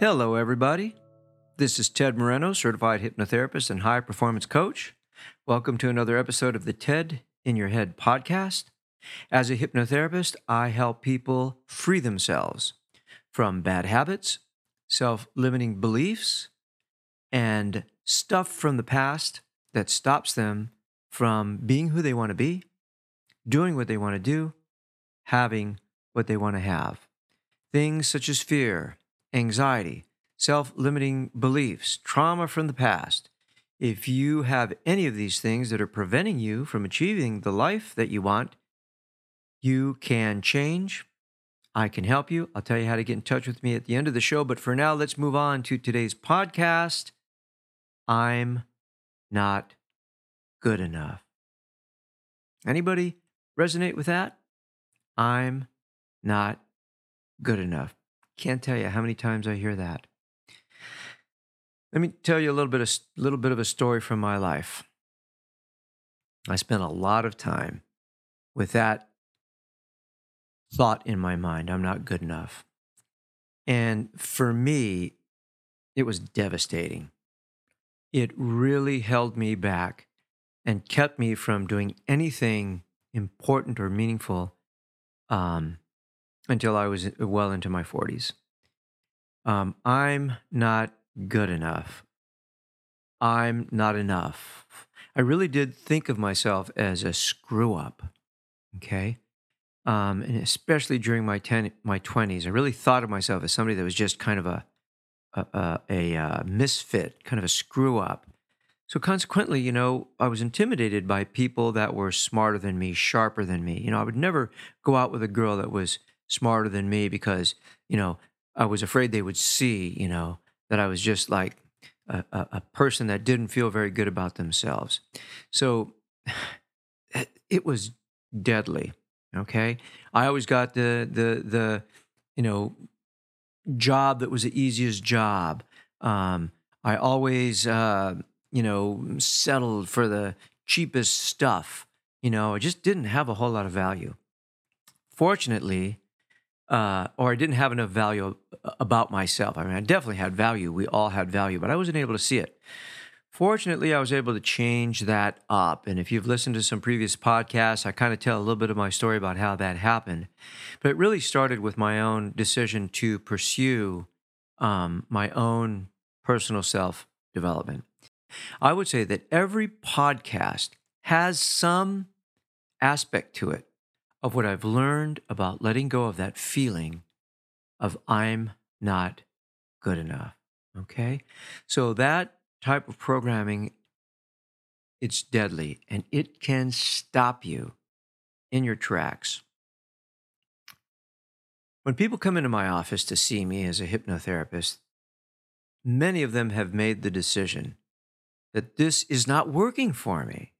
Hello, everybody. This is Ted Moreno, certified hypnotherapist and high performance coach. Welcome to another episode of the TED in Your Head podcast. As a hypnotherapist, I help people free themselves from bad habits, self limiting beliefs, and stuff from the past that stops them from being who they want to be, doing what they want to do, having what they want to have. Things such as fear, anxiety, self limiting beliefs, trauma from the past. If you have any of these things that are preventing you from achieving the life that you want, you can change. I can help you. I'll tell you how to get in touch with me at the end of the show. But for now, let's move on to today's podcast. I'm not good enough. Anybody resonate with that? I'm not good enough. Can't tell you how many times I hear that. Let me tell you a little bit of little bit of a story from my life. I spent a lot of time with that thought in my mind, I'm not good enough. And for me, it was devastating. It really held me back and kept me from doing anything important or meaningful um, until I was well into my 40s. Um, I'm not good enough. I'm not enough. I really did think of myself as a screw up. Okay. Um, and especially during my ten, my 20s, I really thought of myself as somebody that was just kind of a, a, a, a uh, misfit, kind of a screw up. So consequently, you know, I was intimidated by people that were smarter than me, sharper than me. You know, I would never go out with a girl that was smarter than me because, you know, I was afraid they would see, you know, that I was just like a, a, a person that didn't feel very good about themselves. So it was deadly. Okay. I always got the, the, the, you know, job that was the easiest job. Um, I always, uh, you know, settled for the cheapest stuff. You know, I just didn't have a whole lot of value. Fortunately, uh, or I didn't have enough value about myself. I mean, I definitely had value. We all had value, but I wasn't able to see it. Fortunately, I was able to change that up. And if you've listened to some previous podcasts, I kind of tell a little bit of my story about how that happened. But it really started with my own decision to pursue um, my own personal self development. I would say that every podcast has some aspect to it of what I've learned about letting go of that feeling of I'm not good enough. Okay? So that type of programming it's deadly and it can stop you in your tracks. When people come into my office to see me as a hypnotherapist, many of them have made the decision that this is not working for me.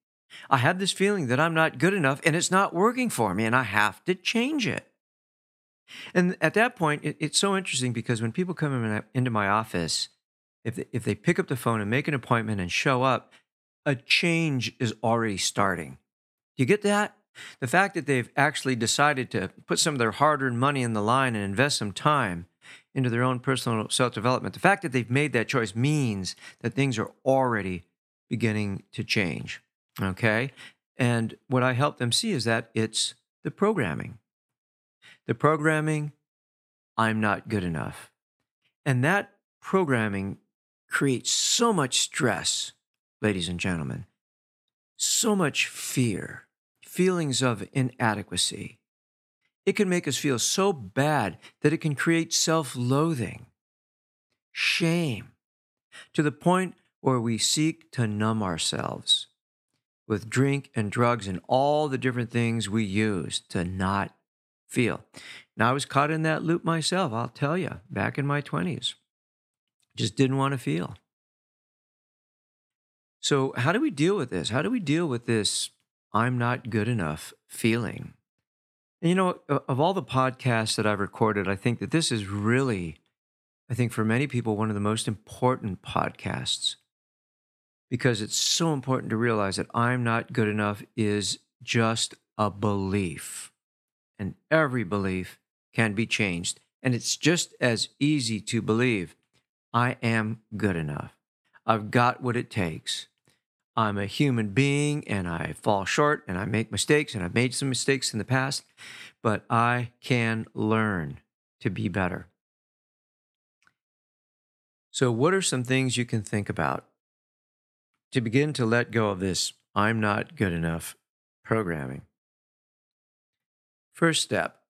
I have this feeling that I'm not good enough and it's not working for me and I have to change it. And at that point, it, it's so interesting because when people come in, into my office, if they, if they pick up the phone and make an appointment and show up, a change is already starting. Do you get that? The fact that they've actually decided to put some of their hard earned money in the line and invest some time into their own personal self development, the fact that they've made that choice means that things are already beginning to change. Okay. And what I help them see is that it's the programming. The programming, I'm not good enough. And that programming creates so much stress, ladies and gentlemen, so much fear, feelings of inadequacy. It can make us feel so bad that it can create self loathing, shame, to the point where we seek to numb ourselves with drink and drugs and all the different things we use to not feel. And I was caught in that loop myself, I'll tell you, back in my 20s. Just didn't want to feel. So, how do we deal with this? How do we deal with this I'm not good enough feeling? And you know, of all the podcasts that I've recorded, I think that this is really, I think for many people, one of the most important podcasts because it's so important to realize that I'm not good enough is just a belief. And every belief can be changed. And it's just as easy to believe I am good enough. I've got what it takes. I'm a human being and I fall short and I make mistakes and I've made some mistakes in the past, but I can learn to be better. So, what are some things you can think about to begin to let go of this I'm not good enough programming? First step,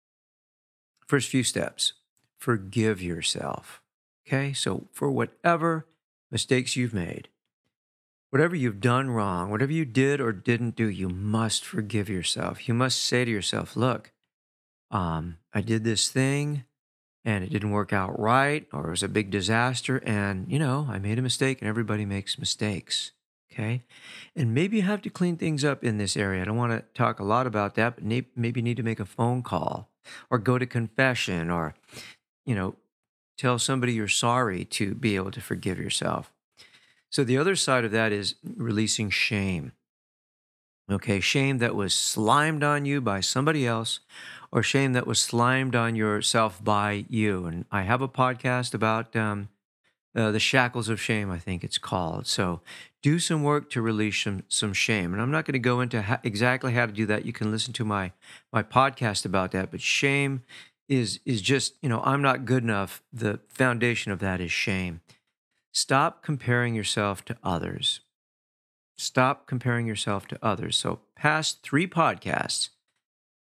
first few steps, forgive yourself. Okay, so for whatever mistakes you've made, whatever you've done wrong, whatever you did or didn't do, you must forgive yourself. You must say to yourself, look, um, I did this thing and it didn't work out right, or it was a big disaster, and you know, I made a mistake, and everybody makes mistakes. Okay. And maybe you have to clean things up in this area. I don't want to talk a lot about that, but maybe you need to make a phone call or go to confession or, you know, tell somebody you're sorry to be able to forgive yourself. So the other side of that is releasing shame. Okay, shame that was slimed on you by somebody else, or shame that was slimed on yourself by you. And I have a podcast about um, uh, the shackles of shame, I think it's called. So do some work to release some, some shame. And I'm not going to go into exactly how to do that. You can listen to my my podcast about that. But shame is is just you know I'm not good enough. The foundation of that is shame. Stop comparing yourself to others. Stop comparing yourself to others. So, past three podcasts,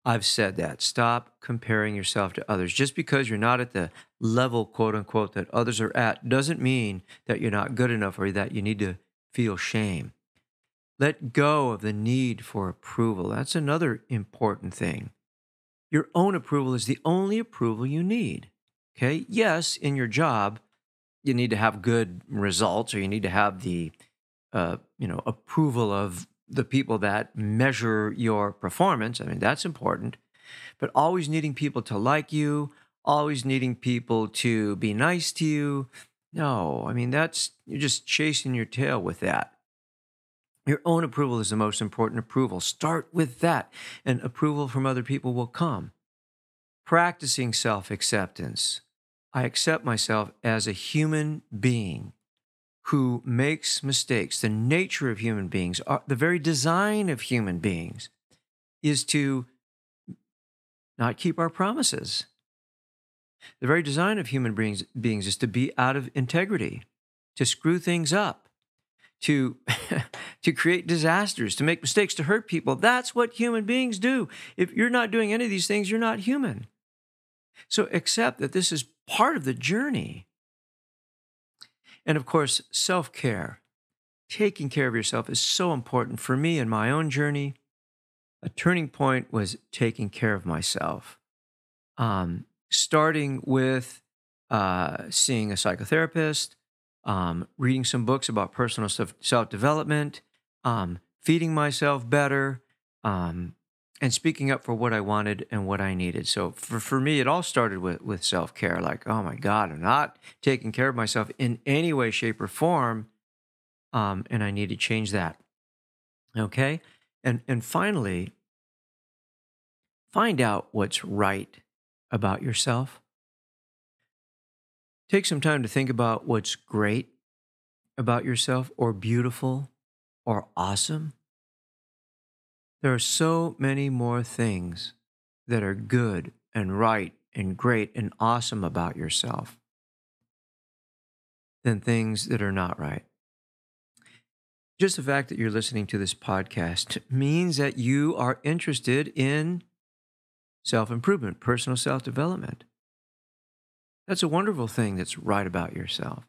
I've said that. Stop comparing yourself to others. Just because you're not at the level, quote unquote, that others are at, doesn't mean that you're not good enough or that you need to feel shame. Let go of the need for approval. That's another important thing. Your own approval is the only approval you need. Okay. Yes, in your job, you need to have good results or you need to have the uh, you know approval of the people that measure your performance i mean that's important but always needing people to like you always needing people to be nice to you no i mean that's you're just chasing your tail with that your own approval is the most important approval start with that and approval from other people will come practicing self-acceptance I accept myself as a human being who makes mistakes. The nature of human beings, uh, the very design of human beings, is to not keep our promises. The very design of human beings, beings is to be out of integrity, to screw things up, to, to create disasters, to make mistakes, to hurt people. That's what human beings do. If you're not doing any of these things, you're not human. So accept that this is part of the journey. And of course, self care. Taking care of yourself is so important for me in my own journey. A turning point was taking care of myself, um, starting with uh, seeing a psychotherapist, um, reading some books about personal self development, um, feeding myself better, um, and speaking up for what I wanted and what I needed. So for, for me, it all started with, with self care. Like, oh my God, I'm not taking care of myself in any way, shape, or form. Um, and I need to change that. Okay. And, and finally, find out what's right about yourself. Take some time to think about what's great about yourself, or beautiful, or awesome there are so many more things that are good and right and great and awesome about yourself than things that are not right. Just the fact that you're listening to this podcast means that you are interested in self improvement, personal self development. That's a wonderful thing that's right about yourself.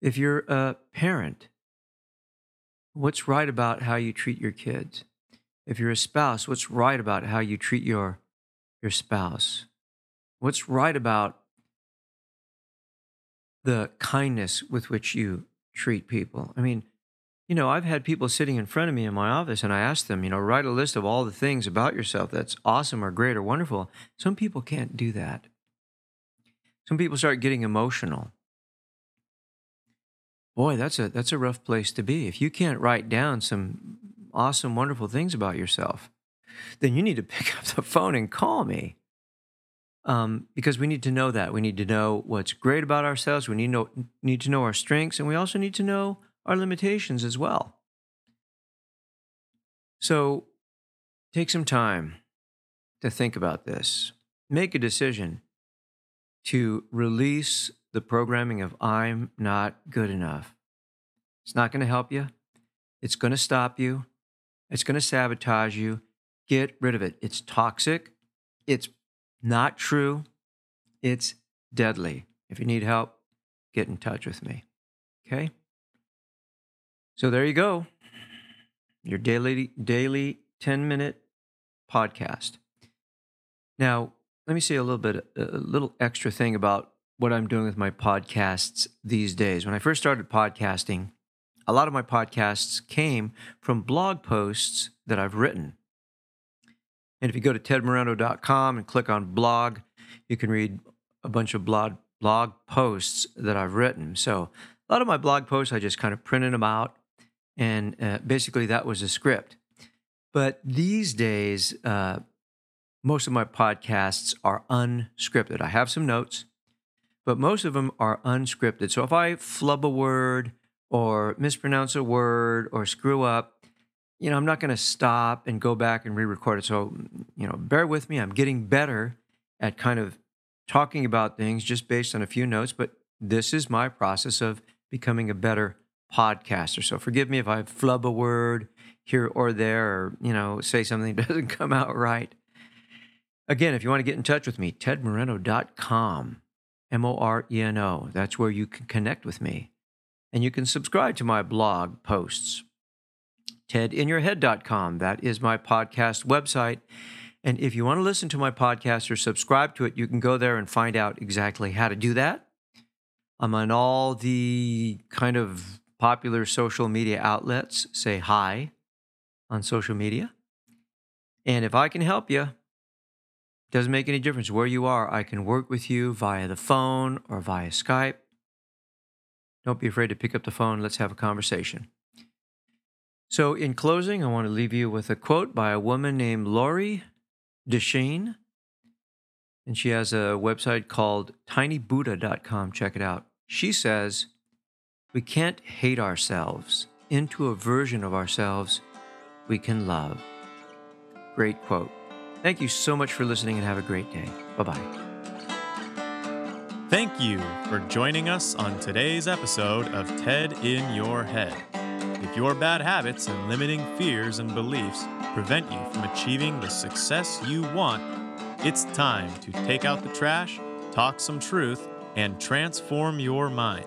If you're a parent, what's right about how you treat your kids. If you're a spouse, what's right about how you treat your, your spouse? What's right about the kindness with which you treat people? I mean, you know, I've had people sitting in front of me in my office and I ask them, you know, write a list of all the things about yourself that's awesome or great or wonderful. Some people can't do that. Some people start getting emotional. Boy, that's a that's a rough place to be. If you can't write down some awesome, wonderful things about yourself, then you need to pick up the phone and call me. Um, because we need to know that. We need to know what's great about ourselves. We need, know, need to know our strengths, and we also need to know our limitations as well. So take some time to think about this. Make a decision to release the programming of I'm not good enough. It's not going to help you. It's going to stop you. It's going to sabotage you. Get rid of it. It's toxic. It's not true. It's deadly. If you need help, get in touch with me. Okay? So there you go. Your daily daily 10 minute podcast. Now, let me say a little bit a little extra thing about what I'm doing with my podcasts these days. When I first started podcasting, a lot of my podcasts came from blog posts that I've written. And if you go to tedmoreno.com and click on blog, you can read a bunch of blog blog posts that I've written. So a lot of my blog posts, I just kind of printed them out, and uh, basically that was a script. But these days, uh, most of my podcasts are unscripted. I have some notes, but most of them are unscripted. So if I flub a word or mispronounce a word or screw up, you know, I'm not going to stop and go back and re record it. So, you know, bear with me. I'm getting better at kind of talking about things just based on a few notes, but this is my process of becoming a better podcaster. So forgive me if I flub a word here or there or, you know, say something doesn't come out right. Again, if you want to get in touch with me, tedmoreno.com, M O R E N O. That's where you can connect with me. And you can subscribe to my blog posts. TedInYourHead.com. That is my podcast website. And if you want to listen to my podcast or subscribe to it, you can go there and find out exactly how to do that. I'm on all the kind of popular social media outlets. Say hi on social media. And if I can help you, doesn't make any difference where you are. I can work with you via the phone or via Skype. Don't be afraid to pick up the phone. Let's have a conversation. So, in closing, I want to leave you with a quote by a woman named Lori Deschene. And she has a website called tinybuddha.com. Check it out. She says, We can't hate ourselves into a version of ourselves we can love. Great quote. Thank you so much for listening and have a great day. Bye bye. Thank you for joining us on today's episode of TED in Your Head. If your bad habits and limiting fears and beliefs prevent you from achieving the success you want, it's time to take out the trash, talk some truth, and transform your mind.